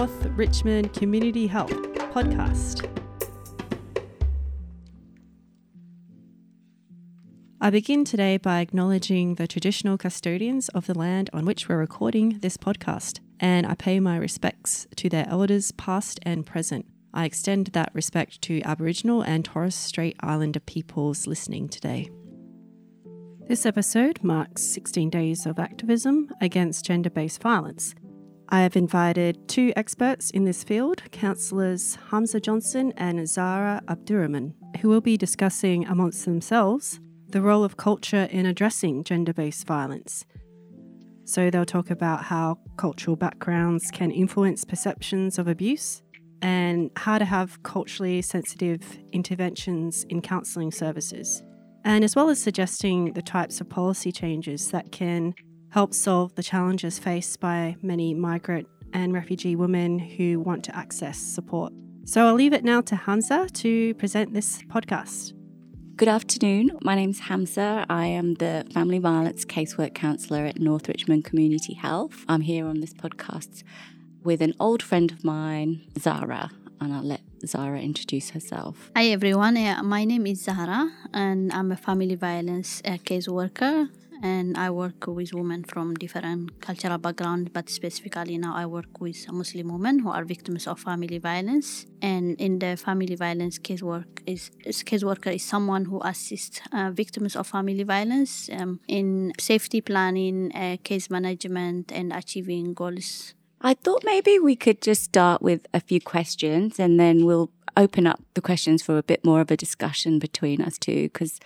North Richmond Community Health podcast. I begin today by acknowledging the traditional custodians of the land on which we're recording this podcast, and I pay my respects to their elders, past and present. I extend that respect to Aboriginal and Torres Strait Islander peoples listening today. This episode marks 16 days of activism against gender based violence, I have invited two experts in this field, counsellors Hamsa Johnston and Zahra Abdurrahman, who will be discussing amongst themselves the role of culture in addressing gender based violence. So they'll talk about how cultural backgrounds can influence perceptions of abuse and how to have culturally sensitive interventions in counselling services, and as well as suggesting the types of policy changes that can help solve the challenges faced by many migrant and refugee women who want to access support. So I'll leave it now to Hamsa to present this podcast. Good afternoon. My name's Hamsa. I am the Family Violence Casework Counsellor at North Richmond Community Health. I'm here on this podcast with an old friend of mine, Zahra, and I'll let Zahra introduce herself. Hi everyone, my name is Zahra and I'm a family violence uh, case worker and I work with women from different cultural background, but specifically now I work with Muslim women who are victims of family violence. And in the family violence case work is, is case worker is someone who assists uh, victims of family violence um, in safety planning, uh, case management, and achieving goals. I thought maybe we could just start with a few questions and then we'll open up the questions for a bit more of a discussion between us two because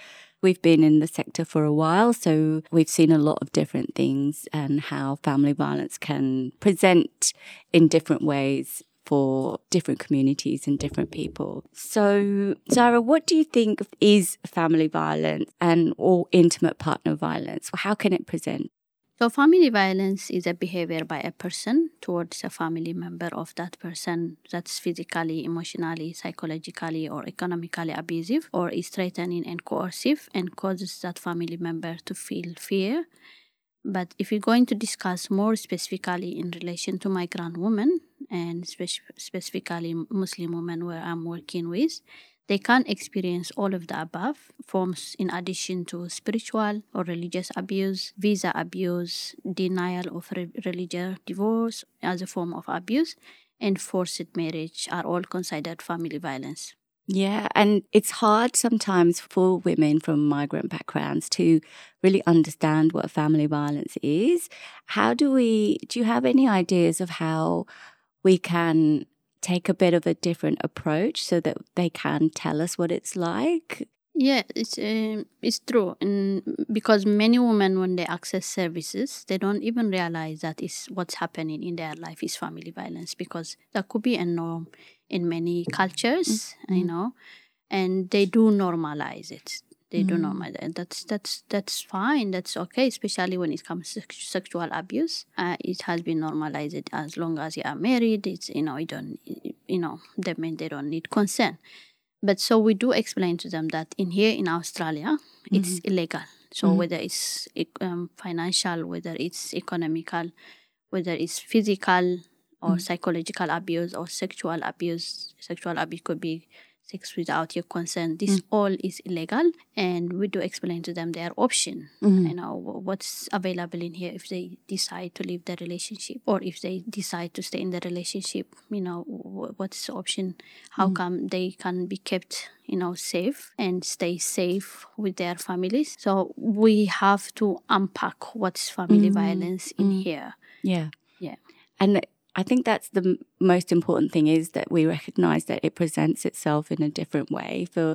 We've been in the sector for a while, so we've seen a lot of different things and how family violence can present in different ways for different communities and different people. So, Zahra, what do you think is family violence and or intimate partner violence? How can it present? So, family violence is a behavior by a person towards a family member of that person that's physically, emotionally, psychologically, or economically abusive, or is threatening and coercive and causes that family member to feel fear. But if you're going to discuss more specifically in relation to migrant women and spe- specifically Muslim women where I'm working with, they can experience all of the above forms in addition to spiritual or religious abuse, visa abuse, denial of re- religious divorce as a form of abuse, and forced marriage are all considered family violence. Yeah, and it's hard sometimes for women from migrant backgrounds to really understand what family violence is. How do we, do you have any ideas of how we can take a bit of a different approach so that they can tell us what it's like? Yeah, it's uh, it's true, and because many women, when they access services, they don't even realize that is what's happening in their life is family violence because that could be a norm in many cultures, mm-hmm. you know, and they do normalize it they mm. do normal and that's that's that's fine that's okay especially when it comes to sexual abuse uh, it has been normalized as long as you are married it's you know you don't you know that means they don't need consent but so we do explain to them that in here in australia mm-hmm. it's illegal so mm-hmm. whether it's um, financial whether it's economical whether it's physical or mm-hmm. psychological abuse or sexual abuse sexual abuse could be sex without your consent. This mm. all is illegal, and we do explain to them their option. Mm-hmm. You know what's available in here if they decide to leave the relationship, or if they decide to stay in the relationship. You know what's the option? How mm. come they can be kept you know safe and stay safe with their families? So we have to unpack what's family mm-hmm. violence in mm-hmm. here. Yeah, yeah, and I think that's the most important thing is that we recognize that it presents itself in a different way for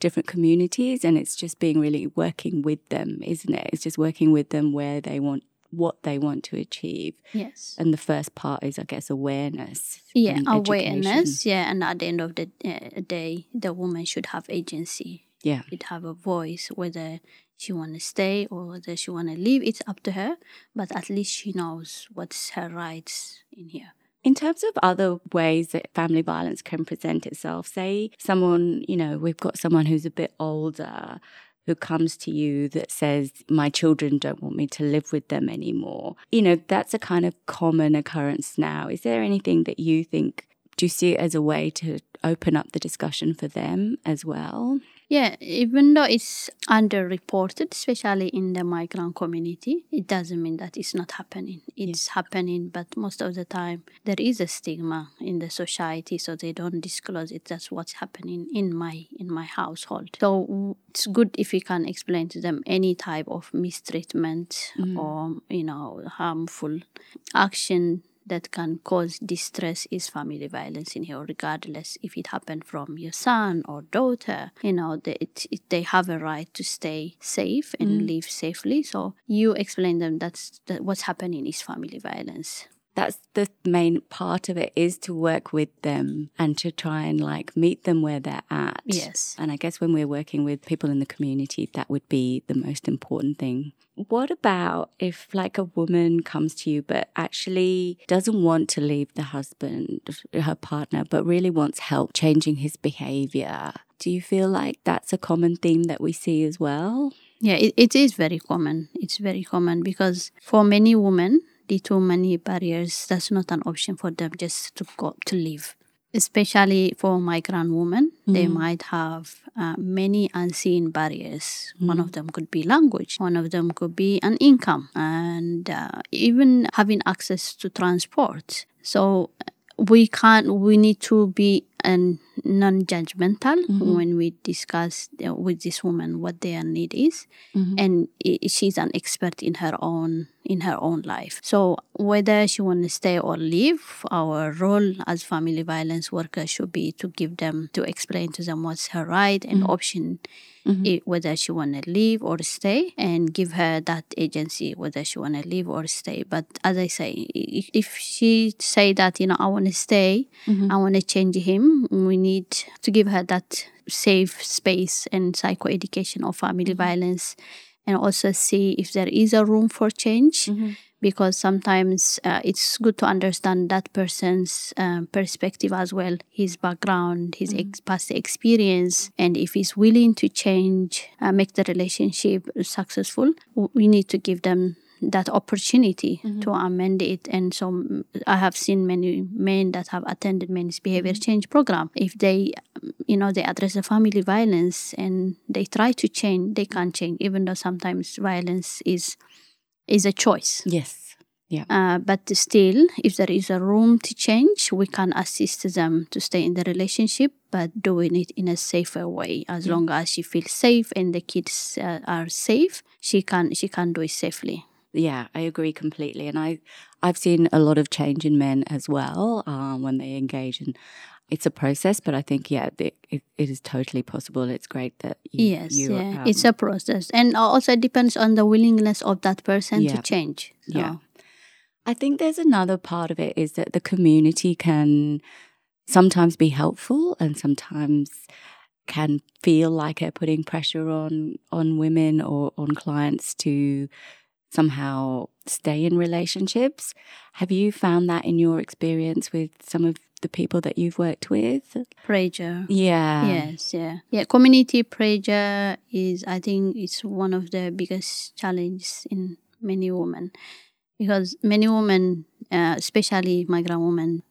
different communities and it's just being really working with them, isn't it? It's just working with them where they want what they want to achieve. Yes. And the first part is I guess awareness. Yeah, awareness. Yeah, and at the end of the uh, day the woman should have agency. Yeah. Should have a voice whether she want to stay or whether she want to leave it's up to her but at least she knows what's her rights in here in terms of other ways that family violence can present itself say someone you know we've got someone who's a bit older who comes to you that says, My children don't want me to live with them anymore. You know, that's a kind of common occurrence now. Is there anything that you think, do you see it as a way to open up the discussion for them as well? Yeah, even though it's underreported, especially in the migrant community, it doesn't mean that it's not happening. It's yeah. happening, but most of the time there is a stigma in the society, so they don't disclose it. That's what's happening in my in my household. So it's good if we can explain to them any type of mistreatment mm. or you know harmful action that can cause distress is family violence in here, regardless if it happened from your son or daughter. You know, they, it, it, they have a right to stay safe and mm. live safely. So you explain them that's that what's happening is family violence that's the main part of it is to work with them and to try and like meet them where they're at. Yes. And I guess when we're working with people in the community, that would be the most important thing. What about if like a woman comes to you but actually doesn't want to leave the husband, her partner, but really wants help changing his behavior? Do you feel like that's a common theme that we see as well? Yeah, it, it is very common. It's very common because for many women, the too many barriers, that's not an option for them just to go to live. Especially for migrant women, mm. they might have uh, many unseen barriers. Mm. One of them could be language, one of them could be an income, and uh, even having access to transport. So we can't, we need to be and non-judgmental mm-hmm. when we discuss uh, with this woman what their need is mm-hmm. and she's an expert in her own in her own life so whether she want to stay or leave our role as family violence workers should be to give them to explain to them what's her right and mm-hmm. option mm-hmm. whether she want to leave or stay and give her that agency whether she want to leave or stay but as i say if she say that you know i want to stay mm-hmm. i want to change him we need to give her that safe space and psychoeducation of family mm-hmm. violence and also see if there is a room for change mm-hmm because sometimes uh, it's good to understand that person's um, perspective as well, his background, his mm-hmm. ex- past experience, and if he's willing to change, uh, make the relationship successful, we need to give them that opportunity mm-hmm. to amend it and so mm, i have seen many men that have attended men's behavior mm-hmm. change program if they you know they address the family violence and they try to change they can't change even though sometimes violence is is a choice. Yes. Yeah. Uh, but still, if there is a room to change, we can assist them to stay in the relationship, but doing it in a safer way. As yeah. long as she feels safe and the kids uh, are safe, she can she can do it safely. Yeah, I agree completely, and I I've seen a lot of change in men as well um, when they engage, and it's a process, but I think yeah, it, it, it is totally possible. It's great that you, yes, you, yeah, um, it's a process, and also it depends on the willingness of that person yeah. to change. So. Yeah, I think there's another part of it is that the community can sometimes be helpful, and sometimes can feel like they're putting pressure on on women or on clients to somehow stay in relationships. Have you found that in your experience with some of the people that you've worked with? Pressure. Yeah. Yes, yeah. Yeah, community pressure is I think it's one of the biggest challenges in many women because many women, uh, especially migrant women,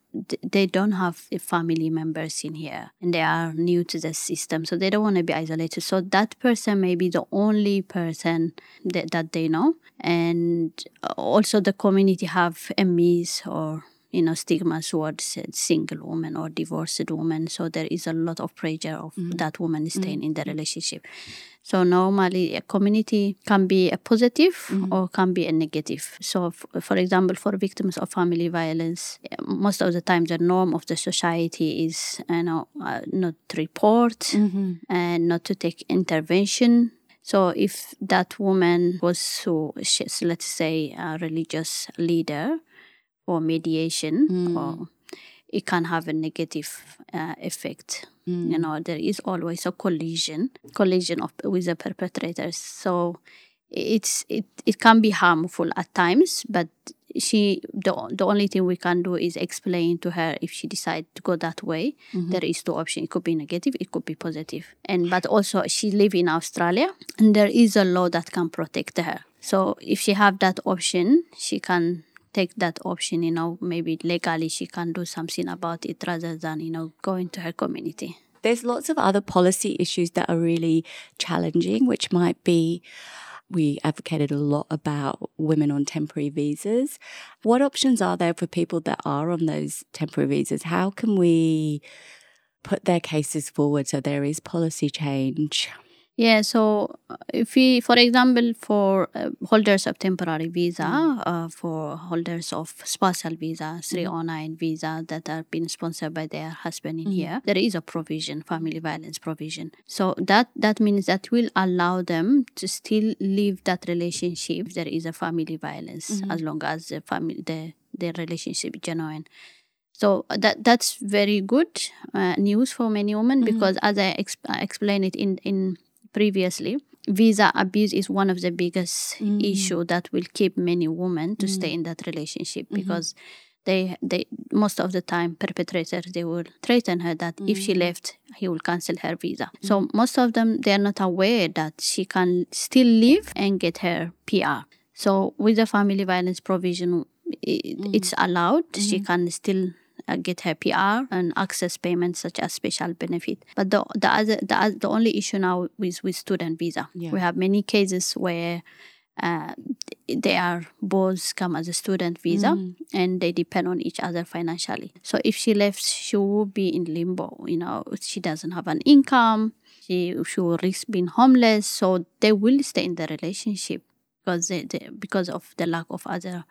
they don't have family members in here and they are new to the system. So they don't want to be isolated. So that person may be the only person that, that they know. And uh, also the community have MEs or you know stigma towards single woman or divorced woman so there is a lot of pressure of mm. that woman staying mm. in the relationship so normally a community can be a positive mm. or can be a negative so f- for example for victims of family violence most of the time the norm of the society is you know uh, not to report mm-hmm. and not to take intervention so if that woman was so, let's say, a religious leader, or mediation mm. or it can have a negative uh, effect. Mm. you know there is always a collision collision of with the perpetrators so it's it, it can be harmful at times but she the, the only thing we can do is explain to her if she decides to go that way there is two options it could be negative it could be positive. And but also she live in australia and there is a law that can protect her. So if she have that option she can take that option you know maybe legally she can do something about it rather than you know going to her community There's lots of other policy issues that are really challenging, which might be we advocated a lot about women on temporary visas. What options are there for people that are on those temporary visas? How can we put their cases forward so there is policy change? Yeah, so uh, if we, for example, for uh, holders of temporary visa, uh, for holders of spousal visa, 309 visa that are being sponsored by their husband in here, there is a provision, family violence provision. So that that means that will allow them to still live that relationship. There is a family violence as long as the family the the relationship is genuine. So that that's very good uh, news for many women because as I exp- I explained it in in previously, visa abuse is one of the biggest mm. issue that will keep many women to stay mm. in that relationship mm-hmm. because they they most of the time perpetrators they will threaten her that if she mm. left he will cancel her visa. So most of them they are not aware that she can still live and get her pr so with the family violence provision it, it's allowed. She mm-hmm. can still get her PR and access payments such as special benefit. But the the other the, the only issue now is with student visa. Yeah. We have many cases where uh, they are both come as a student visa and they depend on each other financially. So if she left, she will be in limbo. You know, she doesn't have an income. She she will risk being homeless. So they will stay in the relationship because they, they because of the lack of other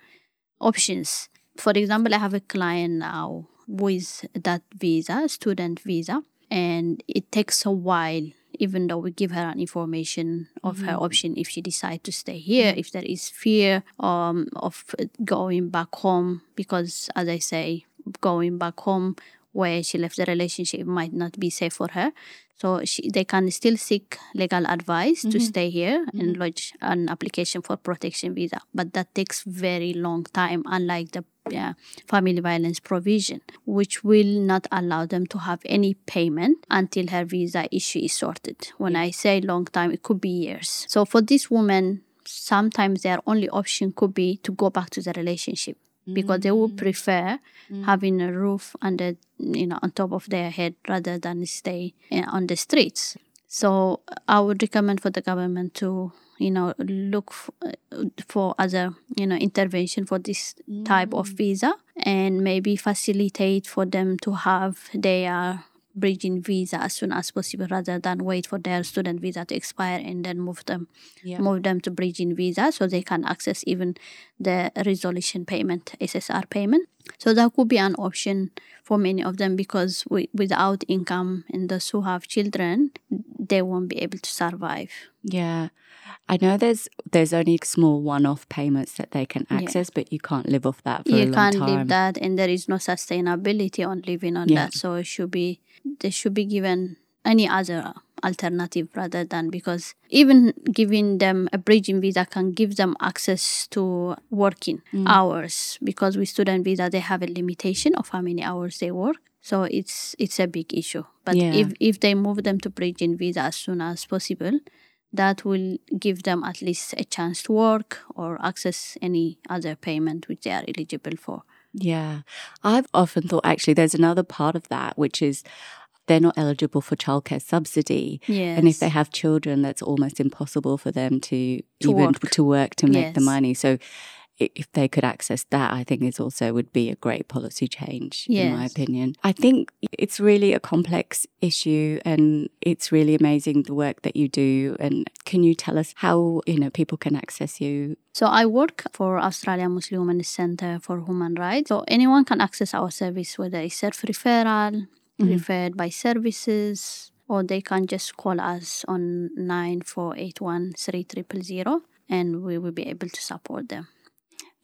options. For example, I have a client now with that visa, student visa, and it takes a while. Even though we give her an information of her mm-hmm. option, if she decides to stay here, mm-hmm. if there is fear um, of going back home, because as I say, going back home where she left the relationship might not be safe for her. So she, they can still seek legal advice to mm-hmm. stay here and lodge an application for protection visa. But that takes very long time, unlike the uh, family violence provision, which will not allow them to have any payment until her visa issue is sorted. When I say long time, it could be years. So for this woman, sometimes their only option could be to go back to the relationship because they would prefer having a roof under you know on top of their head rather than stay uh, on the streets so i would recommend for the government to you know look f- for other you know intervention for this type of mm. visa and maybe facilitate for them to have their bridging visa as soon as possible rather than wait for their student visa to expire and then move them Yeah. move them to bridging visa so they can access even the resolution payment ssr payment so that could be an option for many of them because wi- without income and those who have children they won't be able to survive Yeah. I know there's there's only small one-off payments that they can access, but you can't live off that for a you long can't time. leave that and there is no sustainability on living on Yeah. that so it should be they should be given any other alternative rather than because even giving them a bridging visa can give them access to working Mm. hours because with student visa they have a limitation of how many hours they work so it's it's a big issue but Yeah. if if they move them to bridging visa as soon as possible that will give them at least a chance to work or access any other payment which they are eligible for. Yeah. I've often thought actually there's another part of that, which is they're not eligible for childcare subsidy. And if they have children, that's almost impossible for them to, To even work. to work to make the money. So if they could access that, I think it also would be a great policy change, in my opinion. I think it's really a complex issue and it's really amazing the work that you do. And can you tell us how, you know, people can access you? So I work for Australia Muslim Women's Center for Human Rights. So anyone can access our service, whether it's self-referral, referred by services, or they can just call us on 9481 and we will be able to support them.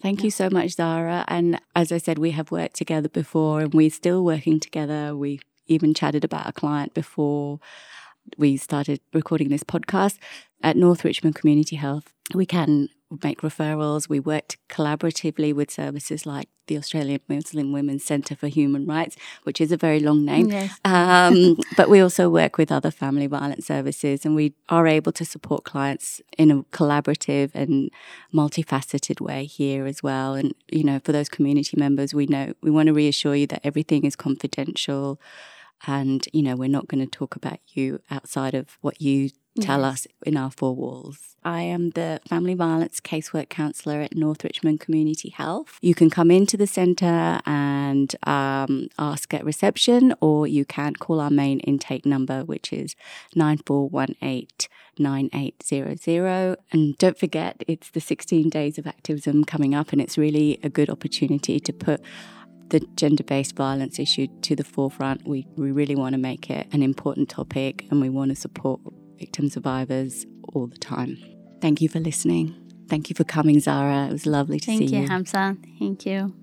Thank you so much, Zahra. And as I said, we have worked together before and we're still working together. We even chatted about a client before we started recording this podcast at North Richmond Community Health. We can make referrals. We worked collaboratively with services like the Australian Muslim Women's Centre for Human Rights, which is a very long name. Yes. Um, but we also work with other family violence services, and we are able to support clients in a collaborative and multifaceted way here as well. And you know, for those community members, we know we want to reassure you that everything is confidential. And, you know, we're not going to talk about you outside of what you tell Yes. us in our four walls. I am the family violence casework counsellor at North Richmond Community Health. You can come into the centre and um, ask at reception, or you can call our main intake number, which is 9418 9800. And don't forget, it's the 16 days of activism coming up, and it's really a good opportunity to put the gender based violence issue to the forefront. We, we really want to make it an important topic and we want to support victim survivors all the time. Thank you for listening. Thank you for coming, Zahra. It was lovely to Thank see you, Thank you. Hamsa. Thank you.